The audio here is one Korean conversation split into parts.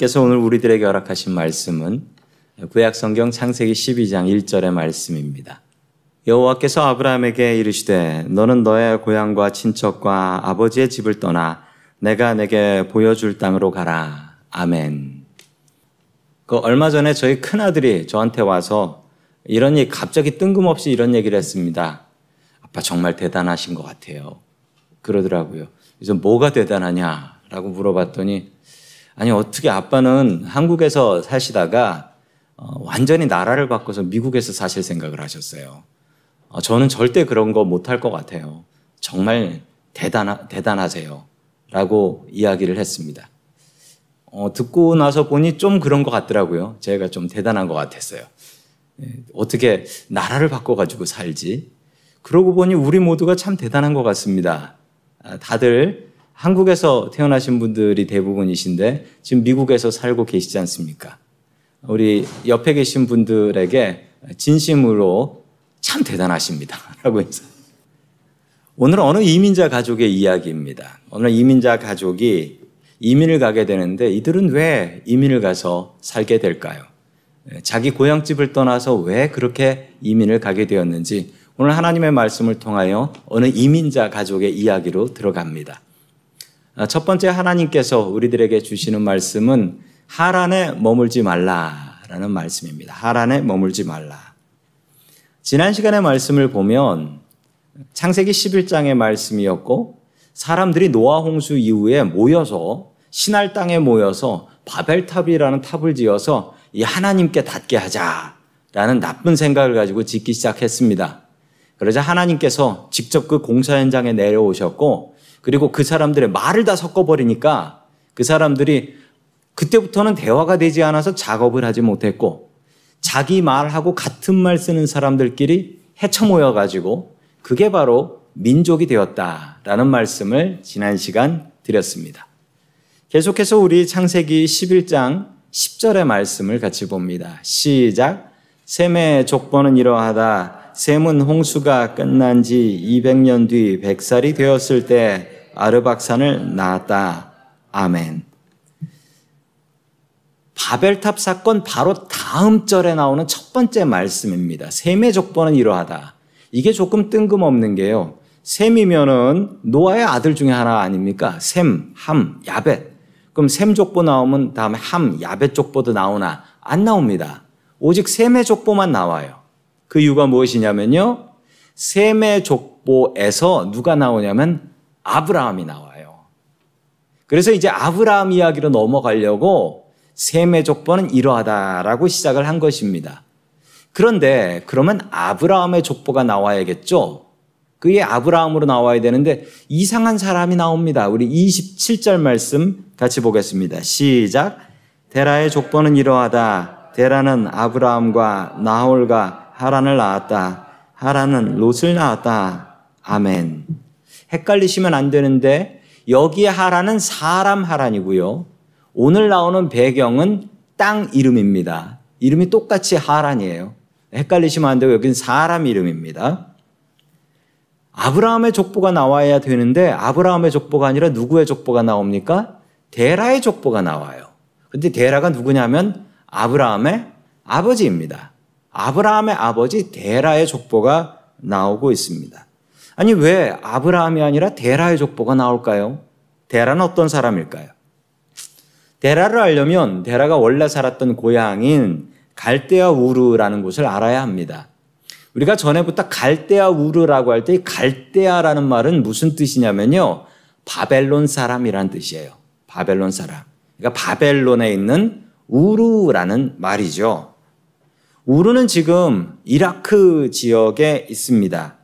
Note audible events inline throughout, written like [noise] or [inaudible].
하나님께서 오늘 우리들에게 허락하신 말씀은 구약 성경 창세기 12장 1절의 말씀입니다. 여호와께서 아브라함에게 이르시되 너는 너의 고향과 친척과 아버지의 집을 떠나 내가 내게 보여줄 땅으로 가라. 아멘. 그 얼마 전에 저희 큰 아들이 저한테 와서 이런 얘기 갑자기 뜬금없이 이런 얘기를 했습니다. 아빠 정말 대단하신 것 같아요. 그러더라고요. 그래서 뭐가 대단하냐라고 물어봤더니 아니 어떻게 아빠는 한국에서 사시다가 어, 완전히 나라를 바꿔서 미국에서 사실 생각을 하셨어요. 어, 저는 절대 그런 거 못할 것 같아요. 정말 대단하, 대단하세요. 라고 이야기를 했습니다. 어, 듣고 나서 보니 좀 그런 것 같더라고요. 제가 좀 대단한 것 같았어요. 예, 어떻게 나라를 바꿔가지고 살지? 그러고 보니 우리 모두가 참 대단한 것 같습니다. 아, 다들 한국에서 태어나신 분들이 대부분이신데 지금 미국에서 살고 계시지 않습니까? 우리 옆에 계신 분들에게 진심으로 참 대단하십니다. [laughs] 라고 해서. 오늘은 어느 이민자 가족의 이야기입니다. 오늘 이민자 가족이 이민을 가게 되는데 이들은 왜 이민을 가서 살게 될까요? 자기 고향집을 떠나서 왜 그렇게 이민을 가게 되었는지 오늘 하나님의 말씀을 통하여 어느 이민자 가족의 이야기로 들어갑니다. 아, 첫 번째 하나님께서 우리들에게 주시는 말씀은 하란에 머물지 말라라는 말씀입니다. 하란에 머물지 말라. 지난 시간의 말씀을 보면 창세기 11장의 말씀이었고 사람들이 노아 홍수 이후에 모여서 신할 땅에 모여서 바벨탑이라는 탑을 지어서 이 하나님께 닿게 하자라는 나쁜 생각을 가지고 짓기 시작했습니다. 그러자 하나님께서 직접 그 공사 현장에 내려오셨고 그리고 그 사람들의 말을 다 섞어버리니까 그 사람들이 그때부터는 대화가 되지 않아서 작업을 하지 못했고 자기 말하고 같은 말 쓰는 사람들끼리 헤쳐 모여가지고 그게 바로 민족이 되었다라는 말씀을 지난 시간 드렸습니다. 계속해서 우리 창세기 11장 10절의 말씀을 같이 봅니다. 시작. 셈의 족보는 이러하다. 셈은 홍수가 끝난 지 200년 뒤 100살이 되었을 때 아르박산을 낳았다. 아멘. 바벨탑 사건 바로 다음 절에 나오는 첫 번째 말씀입니다. 셈의 족보는 이러하다. 이게 조금 뜬금없는 게요. 셈이면은 노아의 아들 중에 하나 아닙니까? 셈, 함, 야벳. 그럼 셈 족보 나오면 다음에 함, 야벳 족보도 나오나? 안 나옵니다. 오직 셈의 족보만 나와요. 그 이유가 무엇이냐면요. 셈의 족보에서 누가 나오냐면 아브라함이 나와요. 그래서 이제 아브라함 이야기로 넘어가려고 셈의 족보는 이러하다라고 시작을 한 것입니다. 그런데 그러면 아브라함의 족보가 나와야겠죠? 그게 아브라함으로 나와야 되는데 이상한 사람이 나옵니다. 우리 27절 말씀 같이 보겠습니다. 시작. 데라의 족보는 이러하다. 데라는 아브라함과 나홀과 하란을 낳았다. 하란은 롯을 낳았다. 아멘. 헷갈리시면 안 되는데 여기에 하란은 사람 하란이고요. 오늘 나오는 배경은 땅 이름입니다. 이름이 똑같이 하란이에요. 헷갈리시면 안 되고 여기는 사람 이름입니다. 아브라함의 족보가 나와야 되는데 아브라함의 족보가 아니라 누구의 족보가 나옵니까? 데라의 족보가 나와요. 근데 데라가 누구냐면 아브라함의 아버지입니다. 아브라함의 아버지 데라의 족보가 나오고 있습니다. 아니 왜 아브라함이 아니라 데라의 족보가 나올까요? 데라는 어떤 사람일까요? 데라를 알려면 데라가 원래 살았던 고향인 갈대아 우르라는 곳을 알아야 합니다. 우리가 전에부터 갈대아 우르라고 할때 갈대아라는 말은 무슨 뜻이냐면요. 바벨론 사람이란 뜻이에요. 바벨론 사람. 그러니까 바벨론에 있는 우르라는 말이죠. 우르는 지금 이라크 지역에 있습니다.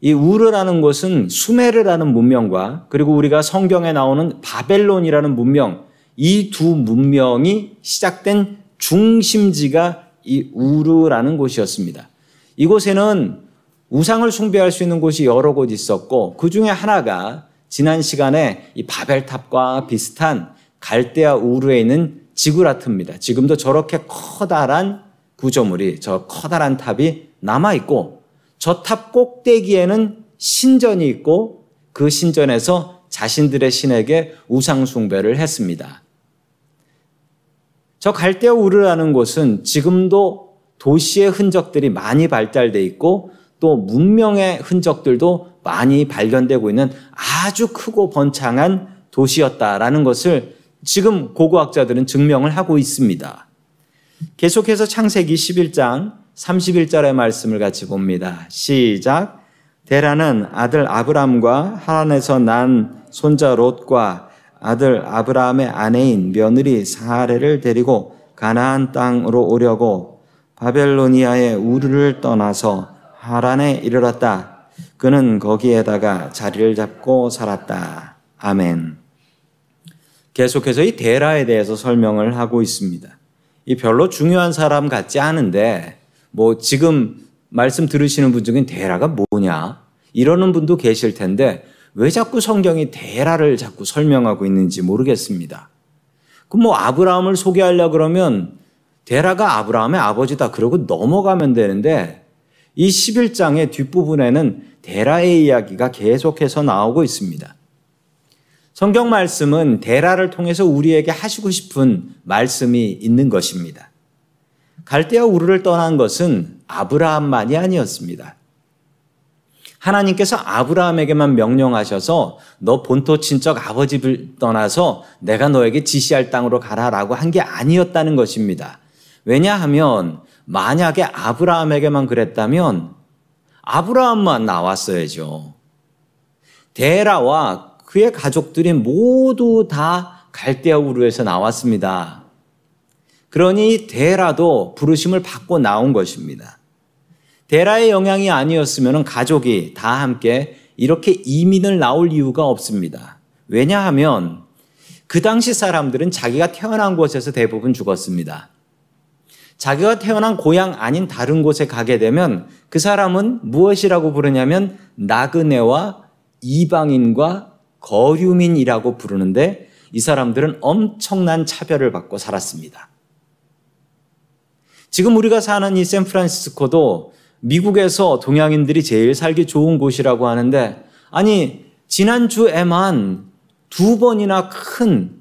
이 우르라는 곳은 수메르라는 문명과 그리고 우리가 성경에 나오는 바벨론이라는 문명, 이 두 문명이 시작된 중심지가 이 우르라는 곳이었습니다. 이곳에는 우상을 숭배할 수 있는 곳이 여러 곳 있었고 그 중에 하나가 지난 시간에 이 바벨탑과 비슷한 갈대아 우르에 있는 지구라트입니다. 지금도 저렇게 커다란 구조물이 저 커다란 탑이 남아 있고 저 탑 꼭대기에는 신전이 있고 그 신전에서 자신들의 신에게 우상숭배를 했습니다. 저 갈대아 우르라는 곳은 지금도 도시의 흔적들이 많이 발달돼 있고 또 문명의 흔적들도 많이 발견되고 있는 아주 크고 번창한 도시였다라는 것을 지금 고고학자들은 증명을 하고 있습니다. 계속해서 창세기 11장 31절의 말씀을 같이 봅니다. 시작. 데라는 아들 아브람과 하란에서 난 손자 롯과 아들 아브라함의 아내인 며느리 사레를 데리고 가나안 땅으로 오려고 바벨로니아의 우르를 떠나서 하란에 이르렀다. 그는 거기에다가 자리를 잡고 살았다. 아멘. 계속해서 이 데라에 대해서 설명을 하고 있습니다. 이 별로 중요한 사람 같지 않은데 뭐 지금 말씀 들으시는 분 중에 데라가 뭐냐 이러는 분도 계실 텐데 왜 자꾸 성경이 데라를 자꾸 설명하고 있는지 모르겠습니다. 그럼 뭐 아브라함을 소개하려 그러면 데라가 아브라함의 아버지다 그러고 넘어가면 되는데 이 11장의 뒷부분에는 데라의 이야기가 계속해서 나오고 있습니다. 성경 말씀은 데라를 통해서 우리에게 하시고 싶은 말씀이 있는 것입니다. 갈대아 우르를 떠난 것은 아브라함만이 아니었습니다. 하나님께서 아브라함에게만 명령하셔서 너 본토 친척 아버지를 떠나서 내가 너에게 지시할 땅으로 가라라고 한 게 아니었다는 것입니다. 왜냐하면 만약에 아브라함에게만 그랬다면 아브라함만 나왔어야죠. 데라와 그의 가족들이 모두 다 갈대아 우르에서 나왔습니다. 그러니 데라도 부르심을 받고 나온 것입니다. 데라의 영향이 아니었으면 가족이 다 함께 이렇게 이민을 나올 이유가 없습니다. 왜냐하면 그 당시 사람들은 자기가 태어난 곳에서 대부분 죽었습니다. 자기가 태어난 고향 아닌 다른 곳에 가게 되면 그 사람은 무엇이라고 부르냐면 나그네와 이방인과 거류민이라고 부르는데 이 사람들은 엄청난 차별을 받고 살았습니다. 지금 우리가 사는 이 샌프란시스코도 미국에서 동양인들이 제일 살기 좋은 곳이라고 하는데 아니 지난주에만 두 번이나 큰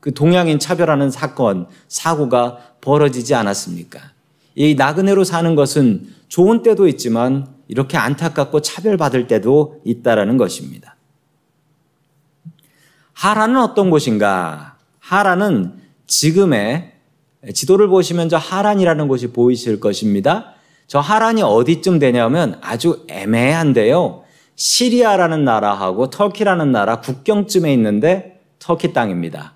그 동양인 차별하는 사건, 사고가 벌어지지 않았습니까? 이 나그네로 사는 것은 좋은 때도 있지만 이렇게 안타깝고 차별받을 때도 있다라는 것입니다. 하란은 어떤 곳인가? 하란은 지금의 지도를 보시면 저 하란이라는 곳이 보이실 것입니다. 저 하란이 어디쯤 되냐면 아주 애매한데요. 시리아라는 나라하고 터키라는 나라 국경쯤에 있는데 터키 땅입니다.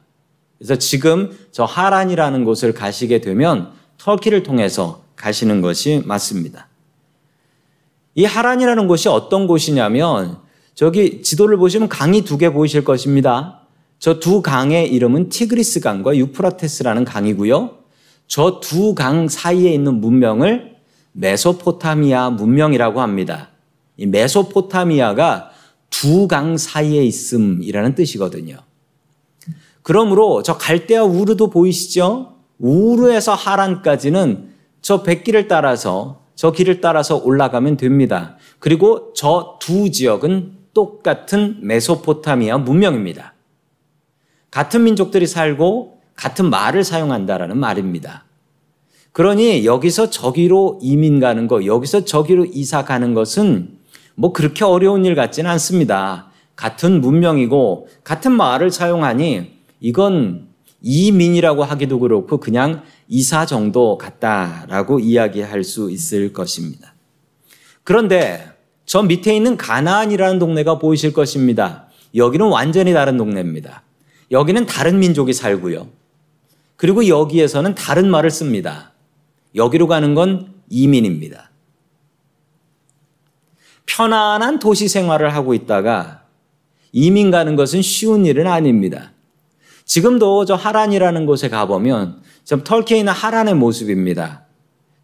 그래서 지금 저 하란이라는 곳을 가시게 되면 터키를 통해서 가시는 것이 맞습니다. 이 하란이라는 곳이 어떤 곳이냐면 저기 지도를 보시면 강이 두 개 보이실 것입니다. 저 두 강의 이름은 티그리스 강과 유프라테스라는 강이고요. 저 두 강 사이에 있는 문명을 메소포타미아 문명이라고 합니다. 이 메소포타미아가 두 강 사이에 있음이라는 뜻이거든요. 그러므로 저 갈대아 우르도 보이시죠? 우르에서 하란까지는 저 백길을 따라서 저 길을 따라서 올라가면 됩니다. 그리고 저 두 지역은 똑같은 메소포타미아 문명입니다. 같은 민족들이 살고 같은 말을 사용한다라는 말입니다. 그러니 여기서 저기로 이민 가는 거, 여기서 저기로 이사 가는 것은 뭐 그렇게 어려운 일 같지는 않습니다. 같은 문명이고 같은 말을 사용하니 이건 이민이라고 하기도 그렇고 그냥 이사 정도 같다라고 이야기할 수 있을 것입니다. 그런데 저 밑에 있는 가나안이라는 동네가 보이실 것입니다. 여기는 완전히 다른 동네입니다. 여기는 다른 민족이 살고요. 그리고 여기에서는 다른 말을 씁니다. 여기로 가는 건 이민입니다. 편안한 도시 생활을 하고 있다가 이민 가는 것은 쉬운 일은 아닙니다. 지금도 저 하란이라는 곳에 가보면 좀 있는 하란의 모습입니다.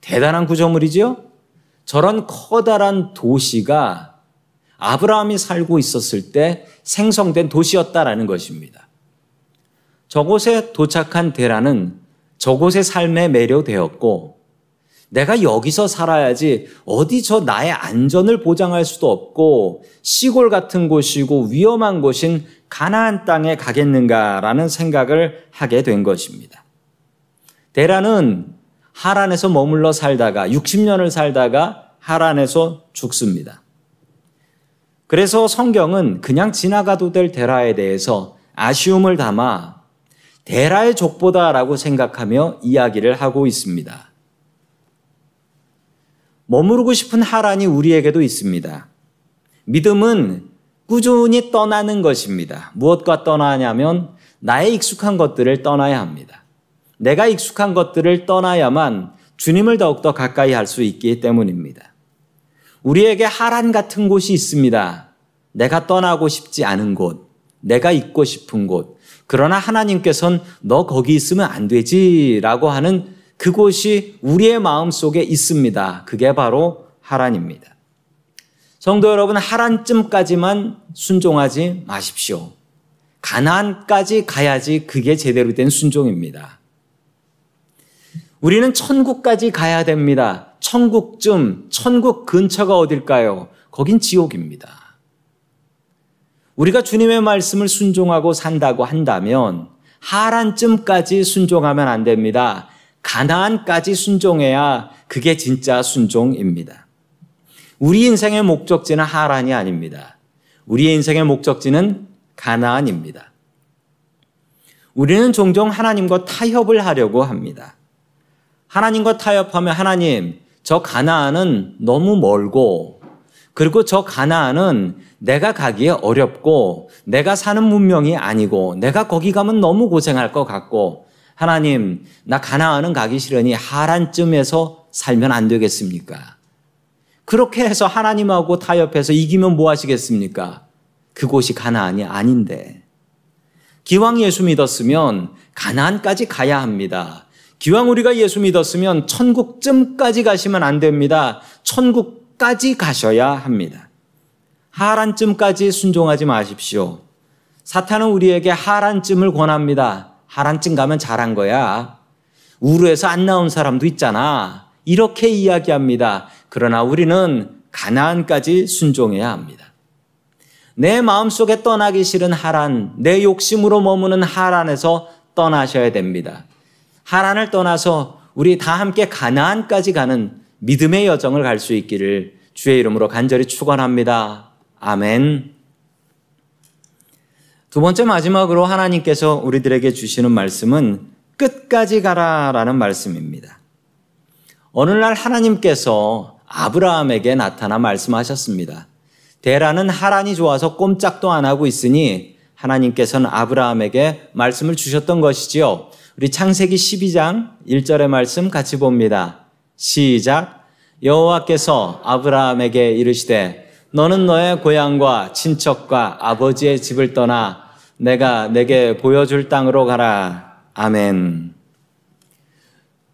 대단한 구조물이죠? 저런 커다란 도시가 아브라함이 살고 있었을 때 생성된 도시였다라는 것입니다. 저곳에 도착한 데라는 저곳의 삶에 매료되었고 내가 여기서 살아야지 어디 저 나의 안전을 보장할 수도 없고 시골 같은 곳이고 위험한 곳인 가나안 땅에 가겠는가라는 생각을 하게 된 것입니다. 데라는 하란에서 머물러 살다가 60년을 살다가 하란에서 죽습니다. 그래서 성경은 그냥 지나가도 될 데라에 대해서 아쉬움을 담아 데라의 족보다라고 생각하며 이야기를 하고 있습니다. 머무르고 싶은 하란이 우리에게도 있습니다. 믿음은 꾸준히 떠나는 것입니다. 무엇과 떠나냐면 나의 익숙한 것들을 떠나야 합니다. 내가 익숙한 것들을 떠나야만 주님을 더욱더 가까이 할 수 있기 때문입니다. 우리에게 하란 같은 곳이 있습니다. 내가 떠나고 싶지 않은 곳, 내가 있고 싶은 곳. 그러나 하나님께서는 너 거기 있으면 안 되지라고 하는 그곳이 우리의 마음 속에 있습니다. 그게 바로 하란입니다. 성도 여러분, 하란쯤까지만 순종하지 마십시오. 가나안까지 가야지 그게 제대로 된 순종입니다. 우리는 천국까지 가야 됩니다. 천국쯤, 천국 근처가 어딜까요? 거긴 지옥입니다. 우리가 주님의 말씀을 순종하고 산다고 한다면 하란쯤까지 순종하면 안 됩니다. 가나안까지 순종해야 그게 진짜 순종입니다. 우리 인생의 목적지는 하란이 아닙니다. 우리의 인생의 목적지는 가나안입니다. 우리는 종종 하나님과 타협을 하려고 합니다. 하나님과 타협하면 하나님, 저 가나안은 너무 멀고, 그리고 저 가나안은 내가 가기에 어렵고, 내가 사는 문명이 아니고, 내가 거기 가면 너무 고생할 것 같고, 하나님, 나 가나안은 가기 싫으니 하란쯤에서 살면 안 되겠습니까? 그렇게 해서 하나님하고 타협해서 이기면 뭐 하시겠습니까? 그곳이 가나안이 아닌데. 기왕 예수 믿었으면 가나안까지 가야 합니다. 기왕 우리가 예수 믿었으면 천국쯤까지 가시면 안 됩니다. 천국까지 가셔야 합니다. 하란쯤까지 순종하지 마십시오. 사탄은 우리에게 하란쯤을 권합니다. 하란쯤 가면 잘한 거야. 우르에서 안 나온 사람도 있잖아. 이렇게 이야기합니다. 그러나 우리는 가나안까지 순종해야 합니다. 내 마음속에 떠나기 싫은 하란, 내 욕심으로 머무는 하란에서 떠나셔야 됩니다. 하란을 떠나서 우리 다 함께 가나안까지 가는 믿음의 여정을 갈 수 있기를 주의 이름으로 간절히 축원합니다. 아멘. 두 번째 마지막으로 하나님께서 우리들에게 주시는 말씀은 끝까지 가라라는 말씀입니다. 어느 날 하나님께서 아브라함에게 나타나 말씀하셨습니다. 대라는 하란이 좋아서 꼼짝도 안 하고 있으니 하나님께서는 아브라함에게 말씀을 주셨던 것이지요. 우리 창세기 12장 1절의 말씀 같이 봅니다. 시작. 여호와께서 아브라함에게 이르시되 너는 너의 고향과 친척과 아버지의 집을 떠나 내가 내게 보여줄 땅으로 가라. 아멘.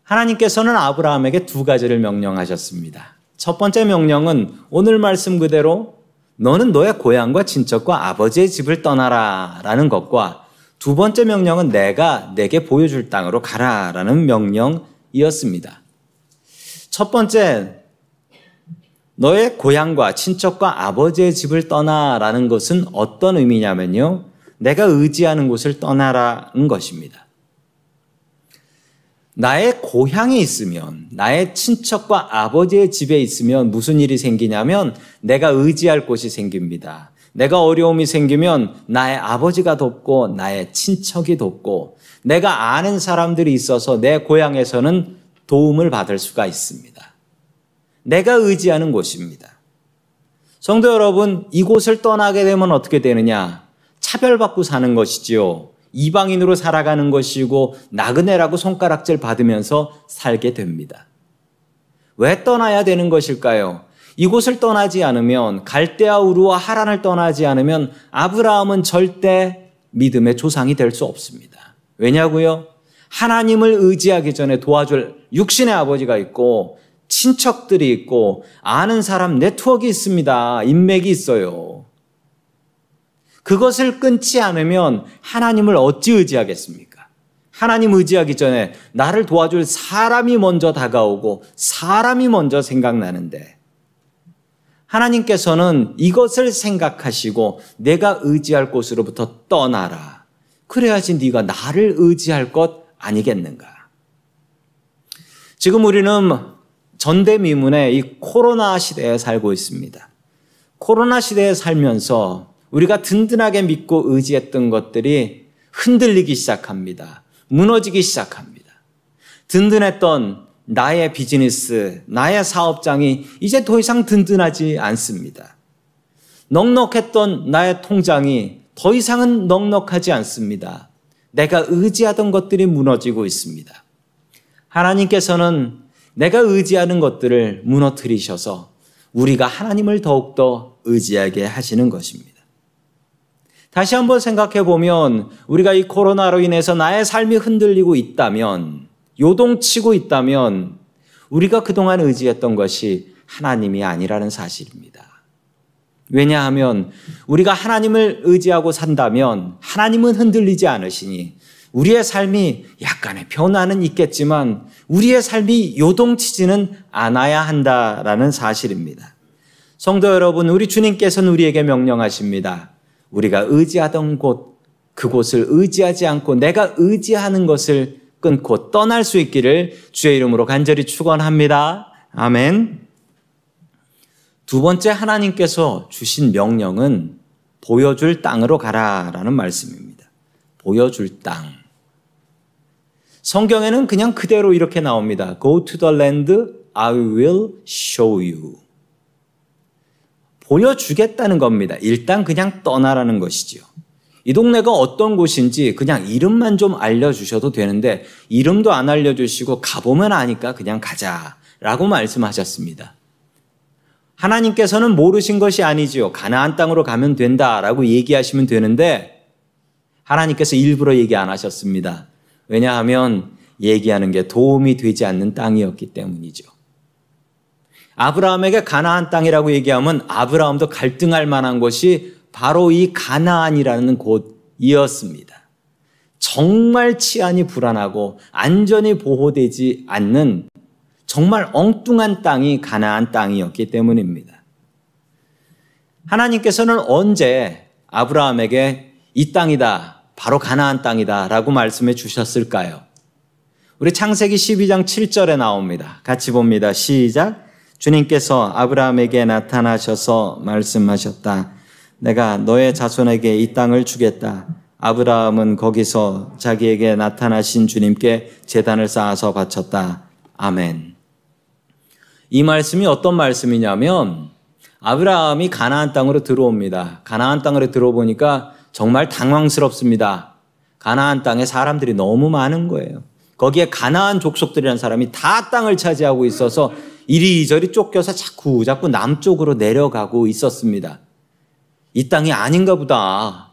하나님께서는 아브라함에게 두 가지를 명령하셨습니다. 첫 번째 명령은 오늘 말씀 그대로 너는 너의 고향과 친척과 아버지의 집을 떠나라 라는 것과 두 번째 명령은 내가 내게 보여줄 땅으로 가라 라는 명령이었습니다. 첫 번째, 너의 고향과 친척과 아버지의 집을 떠나라는 것은 어떤 의미냐면요. 내가 의지하는 곳을 떠나라는 것입니다. 나의 고향에 있으면, 나의 친척과 아버지의 집에 있으면 무슨 일이 생기냐면 내가 의지할 곳이 생깁니다. 내가 어려움이 생기면 나의 아버지가 돕고 나의 친척이 돕고 내가 아는 사람들이 있어서 내 고향에서는 도움을 받을 수가 있습니다. 내가 의지하는 곳입니다. 성도 여러분, 이곳을 떠나게 되면 어떻게 되느냐? 차별받고 사는 것이지요. 이방인으로 살아가는 것이고 나그네라고 손가락질 받으면서 살게 됩니다. 왜 떠나야 되는 것일까요? 이곳을 떠나지 않으면 갈대아 우르와 하란을 떠나지 않으면 아브라함은 절대 믿음의 조상이 될 수 없습니다. 왜냐고요? 하나님을 의지하기 전에 도와줄 육신의 아버지가 있고 친척들이 있고 아는 사람 네트워크 있습니다. 인맥이 있어요. 그것을 끊지 않으면 하나님을 어찌 의지하겠습니까? 하나님 의지하기 전에 나를 도와줄 사람이 먼저 다가오고 사람이 먼저 생각나는데 하나님께서는 이것을 생각하시고 내가 의지할 곳으로부터 떠나라. 그래야지 네가 나를 의지할 것 아니겠는가? 지금 우리는 전대미문의 이 코로나 시대에 살고 있습니다. 코로나 시대에 살면서 우리가 든든하게 믿고 의지했던 것들이 흔들리기 시작합니다. 무너지기 시작합니다. 든든했던 나의 비즈니스, 나의 사업장이 이제 더 이상 든든하지 않습니다. 넉넉했던 나의 통장이 더 이상은 넉넉하지 않습니다. 내가 의지하던 것들이 무너지고 있습니다. 하나님께서는 내가 의지하는 것들을 무너뜨리셔서 우리가 하나님을 더욱더 의지하게 하시는 것입니다. 다시 한번 생각해 보면 우리가 이 코로나로 인해서 나의 삶이 흔들리고 있다면, 요동치고 있다면 우리가 그동안 의지했던 것이 하나님이 아니라는 사실입니다. 왜냐하면 우리가 하나님을 의지하고 산다면 하나님은 흔들리지 않으시니 우리의 삶이 약간의 변화는 있겠지만 우리의 삶이 요동치지는 않아야 한다라는 사실입니다. 성도 여러분, 우리 주님께서는 우리에게 명령하십니다. 우리가 의지하던 곳, 그곳을 의지하지 않고 내가 의지하는 것을 끊고 떠날 수 있기를 주의 이름으로 간절히 축원합니다. 아멘. 두 번째 하나님께서 주신 명령은 보여줄 땅으로 가라라는 말씀입니다. 보여줄 땅. 성경에는 그냥 그대로 이렇게 나옵니다. Go to the land I will show you. 보여주겠다는 겁니다. 일단 그냥 떠나라는 것이지요. 이 동네가 어떤 곳인지 그냥 이름만 좀 알려주셔도 되는데 이름도 안 알려주시고 가보면 아니까 그냥 가자 라고 말씀하셨습니다. 하나님께서는 모르신 것이 아니지요. 가나안 땅으로 가면 된다라고 얘기하시면 되는데 하나님께서 일부러 얘기 안 하셨습니다. 왜냐하면 얘기하는 게 도움이 되지 않는 땅이었기 때문이죠. 아브라함에게 가나안 땅이라고 얘기하면 아브라함도 갈등할 만한 곳이 바로 이 가나안이라는 곳이었습니다. 정말 치안이 불안하고 안전이 보호되지 않는 정말 엉뚱한 땅이 가나안 땅이었기 때문입니다. 하나님께서는 언제 아브라함에게 이 땅이다, 바로 가나안 땅이다 라고 말씀해 주셨을까요? 우리 창세기 12장 7절에 나옵니다. 같이 봅니다. 시작. 주님께서 아브라함에게 나타나셔서 말씀하셨다. 내가 너의 자손에게 이 땅을 주겠다. 아브라함은 거기서 자기에게 나타나신 주님께 재단을 쌓아서 바쳤다. 아멘. 이 말씀이 어떤 말씀이냐면 아브라함이 가나안 땅으로 들어옵니다. 가나안 땅으로 들어보니까 정말 당황스럽습니다. 가나안 땅에 사람들이 너무 많은 거예요. 거기에 가나안 족속들이라는 사람이 다 땅을 차지하고 있어서 이리저리 쫓겨서 자꾸 자꾸 남쪽으로 내려가고 있었습니다. 이 땅이 아닌가 보다.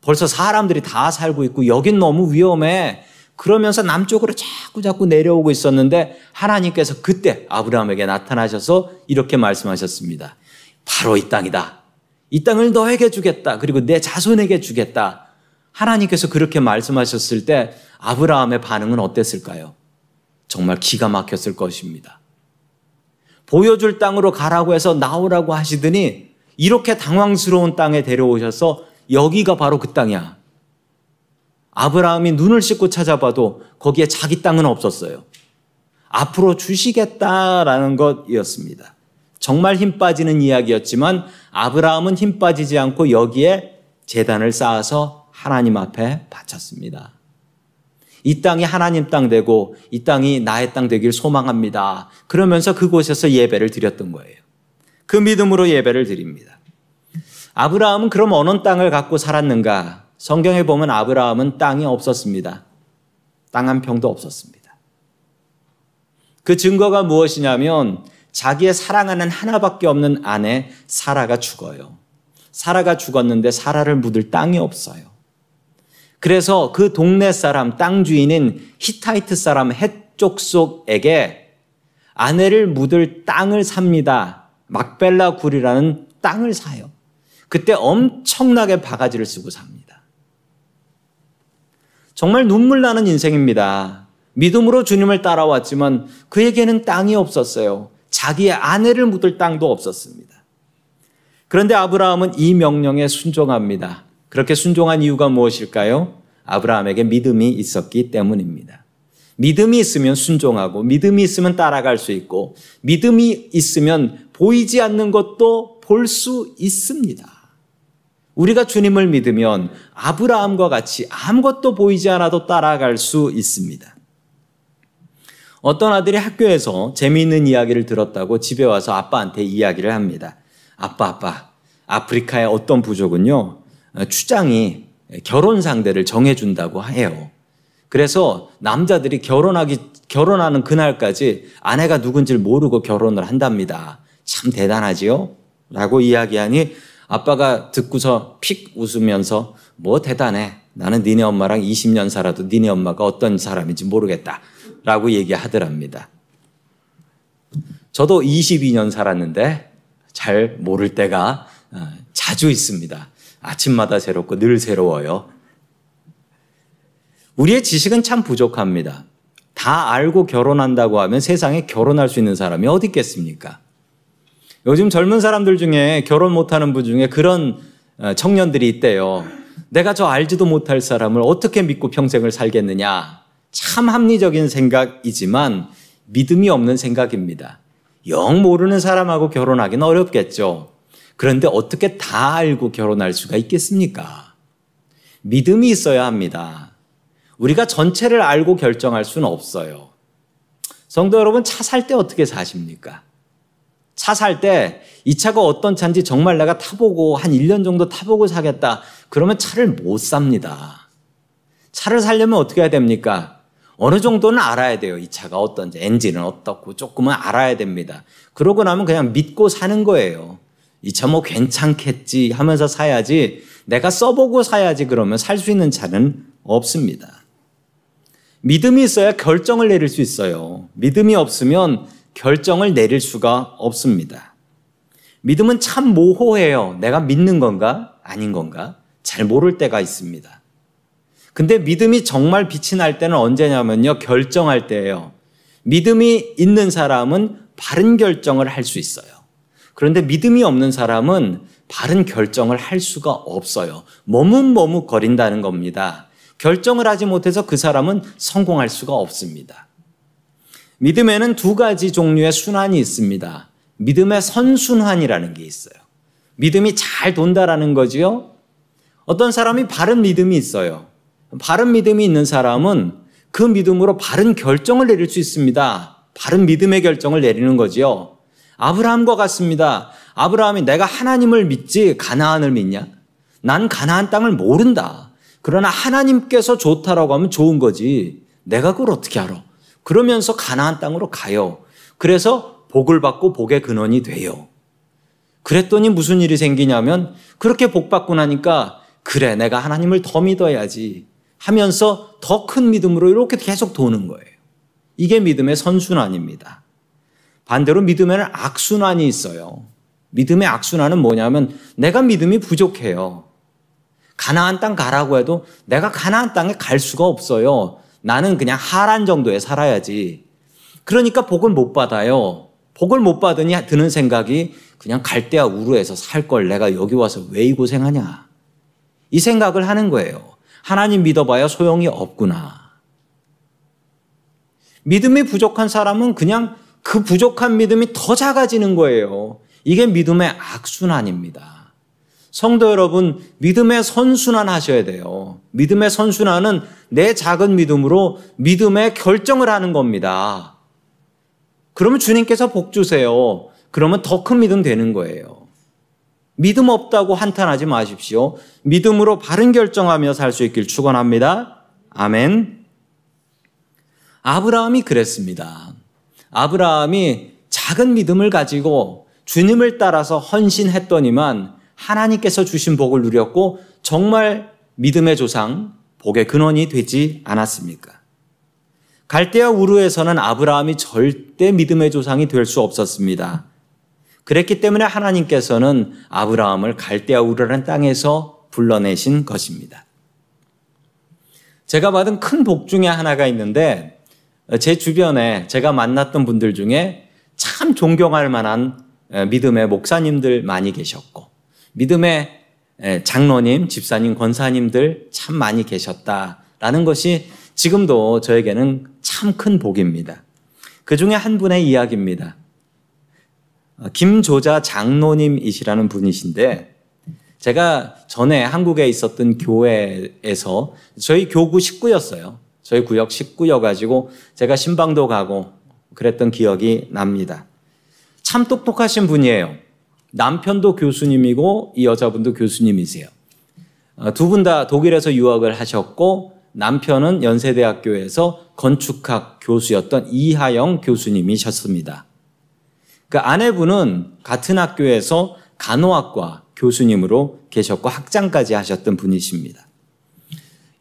벌써 사람들이 다 살고 있고 여긴 너무 위험해. 그러면서 남쪽으로 자꾸 자꾸 내려오고 있었는데 하나님께서 그때 아브라함에게 나타나셔서 이렇게 말씀하셨습니다. 바로 이 땅이다. 이 땅을 너에게 주겠다. 그리고 내 자손에게 주겠다. 하나님께서 그렇게 말씀하셨을 때 아브라함의 반응은 어땠을까요? 정말 기가 막혔을 것입니다. 보여줄 땅으로 가라고 해서 나오라고 하시더니 이렇게 당황스러운 땅에 데려오셔서 여기가 바로 그 땅이야. 아브라함이 눈을 씻고 찾아봐도 거기에 자기 땅은 없었어요. 앞으로 주시겠다라는 것이었습니다. 정말 힘 빠지는 이야기였지만 아브라함은 힘 빠지지 않고 여기에 재단을 쌓아서 하나님 앞에 바쳤습니다. 이 땅이 하나님 땅 되고 이 땅이 나의 땅 되길 소망합니다. 그러면서 그곳에서 예배를 드렸던 거예요. 그 믿음으로 예배를 드립니다. 아브라함은 그럼 어느 땅을 갖고 살았는가? 성경에 보면 아브라함은 땅이 없었습니다. 땅 한 평도 없었습니다. 그 증거가 무엇이냐면 자기의 사랑하는 하나밖에 없는 아내 사라가 죽어요. 사라가 죽었는데 사라를 묻을 땅이 없어요. 그래서 그 동네 사람, 땅 주인인 히타이트 사람 헷족속에게 아내를 묻을 땅을 삽니다. 막벨라 굴이라는 땅을 사요. 그때 엄청나게 바가지를 쓰고 삽니다. 정말 눈물 나는 인생입니다. 믿음으로 주님을 따라왔지만 그에게는 땅이 없었어요. 자기의 아내를 묻을 땅도 없었습니다. 그런데 아브라함은 이 명령에 순종합니다. 그렇게 순종한 이유가 무엇일까요? 아브라함에게 믿음이 있었기 때문입니다. 믿음이 있으면 순종하고 믿음이 있으면 따라갈 수 있고 믿음이 있으면 보이지 않는 것도 볼 수 있습니다. 우리가 주님을 믿으면 아브라함과 같이 아무것도 보이지 않아도 따라갈 수 있습니다. 어떤 아들이 학교에서 재미있는 이야기를 들었다고 집에 와서 아빠한테 이야기를 합니다. 아빠, 아빠, 아프리카의 어떤 부족은요, 추장이 결혼 상대를 정해준다고 해요. 그래서 남자들이 결혼하기, 결혼하는 그날까지 아내가 누군지를 모르고 결혼을 한답니다. 참 대단하지요? 라고 이야기하니 아빠가 듣고서 픽 웃으면서 뭐 대단해. 나는 니네 엄마랑 20년 살아도 니네 엄마가 어떤 사람인지 모르겠다. 라고 얘기하더랍니다. 저도 22년 살았는데 잘 모를 때가 어, 자주 있습니다. 아침마다 새롭고 늘 새로워요. 우리의 지식은 참 부족합니다. 다 알고 결혼한다고 하면 세상에 결혼할 수 있는 사람이 어디 있겠습니까? 요즘 젊은 사람들 중에 결혼 못하는 분 중에 그런 어, 청년들이 있대요. 내가 저 알지도 못할 사람을 어떻게 믿고 평생을 살겠느냐. 참 합리적인 생각이지만 믿음이 없는 생각입니다. 영 모르는 사람하고 결혼하기는 어렵겠죠. 그런데 어떻게 다 알고 결혼할 수가 있겠습니까? 믿음이 있어야 합니다. 우리가 전체를 알고 결정할 수는 없어요. 성도 여러분, 차 살 때 어떻게 사십니까? 차 살 때 이 차가 어떤 차인지 정말 내가 타보고 한 1년 정도 타보고 사겠다. 그러면 차를 못 삽니다. 차를 살려면 어떻게 해야 됩니까? 어느 정도는 알아야 돼요. 이 차가 어떤지, 엔진은 어떻고 조금은 알아야 됩니다. 그러고 나면 그냥 믿고 사는 거예요. 이 차 뭐 괜찮겠지 하면서 사야지 내가 써보고 사야지 그러면 살 수 있는 차는 없습니다. 믿음이 있어야 결정을 내릴 수 있어요. 믿음이 없으면 결정을 내릴 수가 없습니다. 믿음은 참 모호해요. 내가 믿는 건가? 아닌 건가? 잘 모를 때가 있습니다. 근데 믿음이 정말 빛이 날 때는 언제냐면요. 결정할 때예요. 믿음이 있는 사람은 바른 결정을 할 수 있어요. 그런데 믿음이 없는 사람은 바른 결정을 할 수가 없어요. 머뭇머뭇 거린다는 겁니다. 결정을 하지 못해서 그 사람은 성공할 수가 없습니다. 믿음에는 두 가지 종류의 순환이 있습니다. 믿음의 선순환이라는 게 있어요. 믿음이 잘 돈다라는 거지요. 어떤 사람이 바른 믿음이 있어요. 바른 믿음이 있는 사람은 그 믿음으로 바른 결정을 내릴 수 있습니다. 바른 믿음의 결정을 내리는 거지요. 아브라함과 같습니다. 아브라함이 내가 하나님을 믿지 가나안을 믿냐? 난 가나안 땅을 모른다. 그러나 하나님께서 좋다라고 하면 좋은 거지. 내가 그걸 어떻게 알아? 그러면서 가나안 땅으로 가요. 그래서 복을 받고 복의 근원이 돼요. 그랬더니 무슨 일이 생기냐면 그렇게 복 받고 나니까 그래 내가 하나님을 더 믿어야지 하면서 더 큰 믿음으로 이렇게 계속 도는 거예요. 이게 믿음의 선순환입니다. 반대로 믿음에는 악순환이 있어요. 믿음의 악순환은 뭐냐면 내가 믿음이 부족해요. 가나안 땅 가라고 해도 내가 가나안 땅에 갈 수가 없어요. 나는 그냥 하란 정도에 살아야지. 그러니까 복을 못 받아요. 복을 못 받으니 드는 생각이 그냥 갈대와 우르에서 살 걸 내가 여기 와서 왜 이 고생하냐. 이 생각을 하는 거예요. 하나님 믿어봐야 소용이 없구나. 믿음이 부족한 사람은 그냥 그 부족한 믿음이 더 작아지는 거예요. 이게 믿음의 악순환입니다. 성도 여러분, 믿음의 선순환 하셔야 돼요. 믿음의 선순환은 내 작은 믿음으로 믿음의 결정을 하는 겁니다. 그러면 주님께서 복 주세요. 그러면 더 큰 믿음 되는 거예요. 믿음 없다고 한탄하지 마십시오. 믿음으로 바른 결정하며 살 수 있길 축원합니다. 아멘. 아브라함이 그랬습니다. 아브라함이 작은 믿음을 가지고 주님을 따라서 헌신했더니만 하나님께서 주신 복을 누렸고 정말 믿음의 조상, 복의 근원이 되지 않았습니까? 갈대아 우르에서는 아브라함이 절대 믿음의 조상이 될 수 없었습니다. 그랬기 때문에 하나님께서는 아브라함을 갈대아 우르라는 땅에서 불러내신 것입니다. 제가 받은 큰 복 중에 하나가 있는데 제 주변에 제가 만났던 분들 중에 참 존경할 만한 믿음의 목사님들 많이 계셨고 믿음의 장로님, 집사님, 권사님들 참 많이 계셨다라는 것이 지금도 저에게는 참참큰 복입니다. 그 중에 한 분의 이야기입니다. 김조자 장로님이시라는 분이신데 제가 전에 한국에 있었던 교회에서 저희 교구 식구였어요. 저희 구역 식구여가지고 제가 신방도 가고 그랬던 기억이 납니다. 참 똑똑하신 분이에요. 남편도 교수님이고 이 여자분도 교수님이세요. 어, 두분 다 독일에서 유학을 하셨고 남편은 연세대학교에서 건축학 교수였던 이하영 교수님이셨습니다. 그 아내분은 같은 학교에서 간호학과 교수님으로 계셨고 학장까지 하셨던 분이십니다.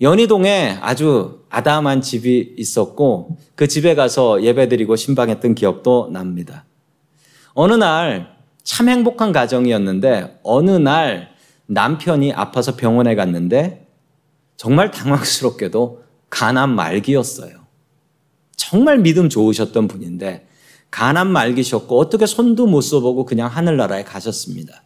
연희동에 아주 아담한 집이 있었고 그 집에 가서 예배드리고 신방했던 기억도 납니다. 어느 날 참 행복한 가정이었는데 어느 날 남편이 아파서 병원에 갔는데 정말 당황스럽게도 간암 말기였어요. 정말 믿음 좋으셨던 분인데 간암 말기셨고 어떻게 손도 못 써보고 그냥 하늘나라에 가셨습니다.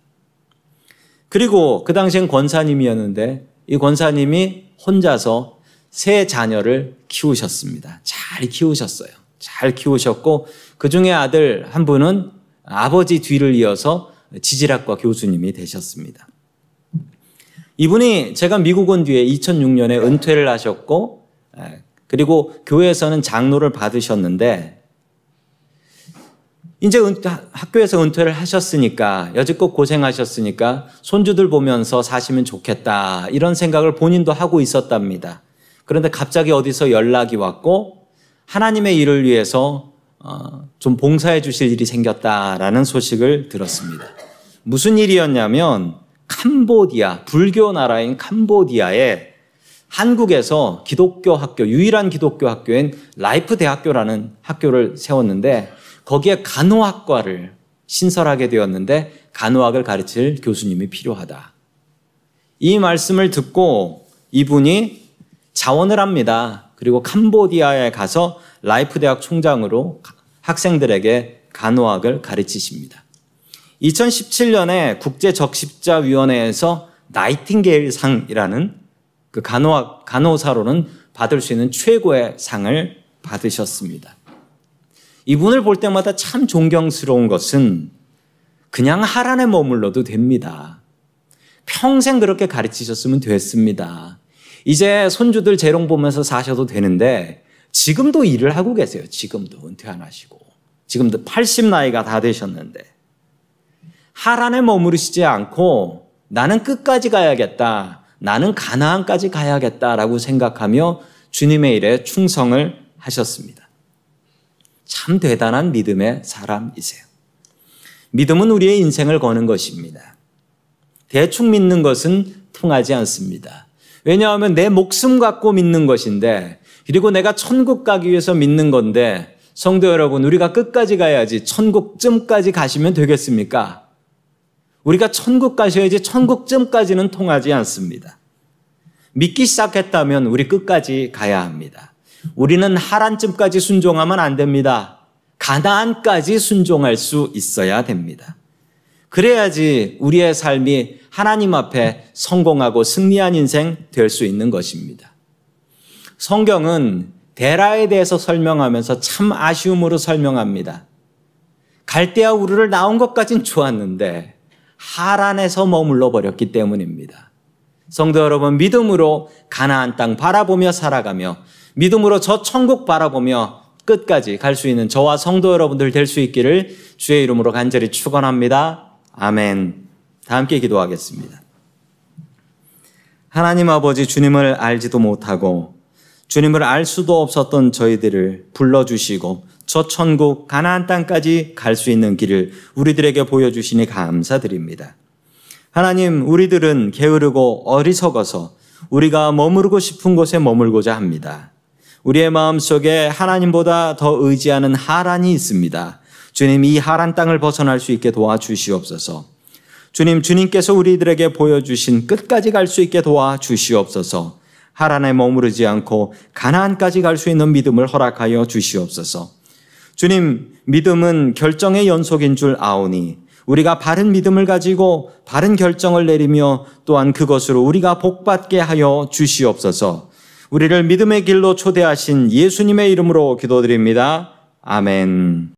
그리고 그 당시엔 권사님이었는데 이 권사님이 혼자서 세 자녀를 키우셨습니다. 잘 키우셨어요. 잘 키우셨고 그 중에 아들 한 분은 아버지 뒤를 이어서 지질학과 교수님이 되셨습니다. 이분이 제가 미국 온 뒤에 2006년에 은퇴를 하셨고 그리고 교회에서는 장로를 받으셨는데 이제 학교에서 은퇴를 하셨으니까 여지껏 고생하셨으니까 손주들 보면서 사시면 좋겠다 이런 생각을 본인도 하고 있었답니다. 그런데 갑자기 어디서 연락이 왔고 하나님의 일을 위해서 어, 좀 봉사해 주실 일이 생겼다라는 소식을 들었습니다. 무슨 일이었냐면 캄보디아 불교 나라인 캄보디아에 한국에서 기독교 학교 유일한 기독교 학교인 라이프 대학교라는 학교를 세웠는데 거기에 간호학과를 신설하게 되었는데 간호학을 가르칠 교수님이 필요하다. 이 말씀을 듣고 이분이 자원을 합니다. 그리고 캄보디아에 가서 라이프 대학 총장으로 학생들에게 간호학을 가르치십니다. 2017년에 국제적십자위원회에서 나이팅게일 상이라는 그 간호학, 간호사로는 받을 수 있는 최고의 상을 받으셨습니다. 이분을 볼 때마다 참 존경스러운 것은 그냥 하란에 머물러도 됩니다. 평생 그렇게 가르치셨으면 됐습니다. 이제 손주들 재롱 보면서 사셔도 되는데 지금도 일을 하고 계세요. 지금도 은퇴 안 하시고. 지금도 80 나이가 다 되셨는데. 하란에 머무르시지 않고 나는 끝까지 가야겠다. 나는 가나안까지 가야겠다라고 생각하며 주님의 일에 충성을 하셨습니다. 참 대단한 믿음의 사람이세요. 믿음은 우리의 인생을 거는 것입니다. 대충 믿는 것은 통하지 않습니다. 왜냐하면 내 목숨 갖고 믿는 것인데, 그리고 내가 천국 가기 위해서 믿는 건데, 성도 여러분, 우리가 끝까지 가야지 천국쯤까지 가시면 되겠습니까? 우리가 천국 가셔야지 천국쯤까지는 통하지 않습니다. 믿기 시작했다면 우리 끝까지 가야 합니다. 우리는 하란쯤까지 순종하면 안 됩니다. 가나안까지 순종할 수 있어야 됩니다. 그래야지 우리의 삶이 하나님 앞에 성공하고 승리한 인생 될 수 있는 것입니다. 성경은 데라에 대해서 설명하면서 참 아쉬움으로 설명합니다. 갈대아 우르를 나온 것까진 좋았는데 하란에서 머물러 버렸기 때문입니다. 성도 여러분 믿음으로 가나안 땅 바라보며 살아가며 믿음으로 저 천국 바라보며 끝까지 갈 수 있는 저와 성도 여러분들 될 수 있기를 주의 이름으로 간절히 축원합니다. 아멘. 다 함께 기도하겠습니다. 하나님 아버지 주님을 알지도 못하고 주님을 알 수도 없었던 저희들을 불러주시고 저 천국 가나안 땅까지 갈 수 있는 길을 우리들에게 보여주시니 감사드립니다. 하나님, 우리들은 게으르고 어리석어서 우리가 머무르고 싶은 곳에 머물고자 합니다. 우리의 마음 속에 하나님보다 더 의지하는 하란이 있습니다. 주님 이 하란 땅을 벗어날 수 있게 도와주시옵소서. 주님, 주님께서 우리들에게 보여주신 끝까지 갈 수 있게 도와 주시옵소서. 하란에 머무르지 않고 가나안까지 갈 수 있는 믿음을 허락하여 주시옵소서. 주님, 믿음은 결정의 연속인 줄 아오니 우리가 바른 믿음을 가지고 바른 결정을 내리며 또한 그것으로 우리가 복받게 하여 주시옵소서. 우리를 믿음의 길로 초대하신 예수님의 이름으로 기도드립니다. 아멘.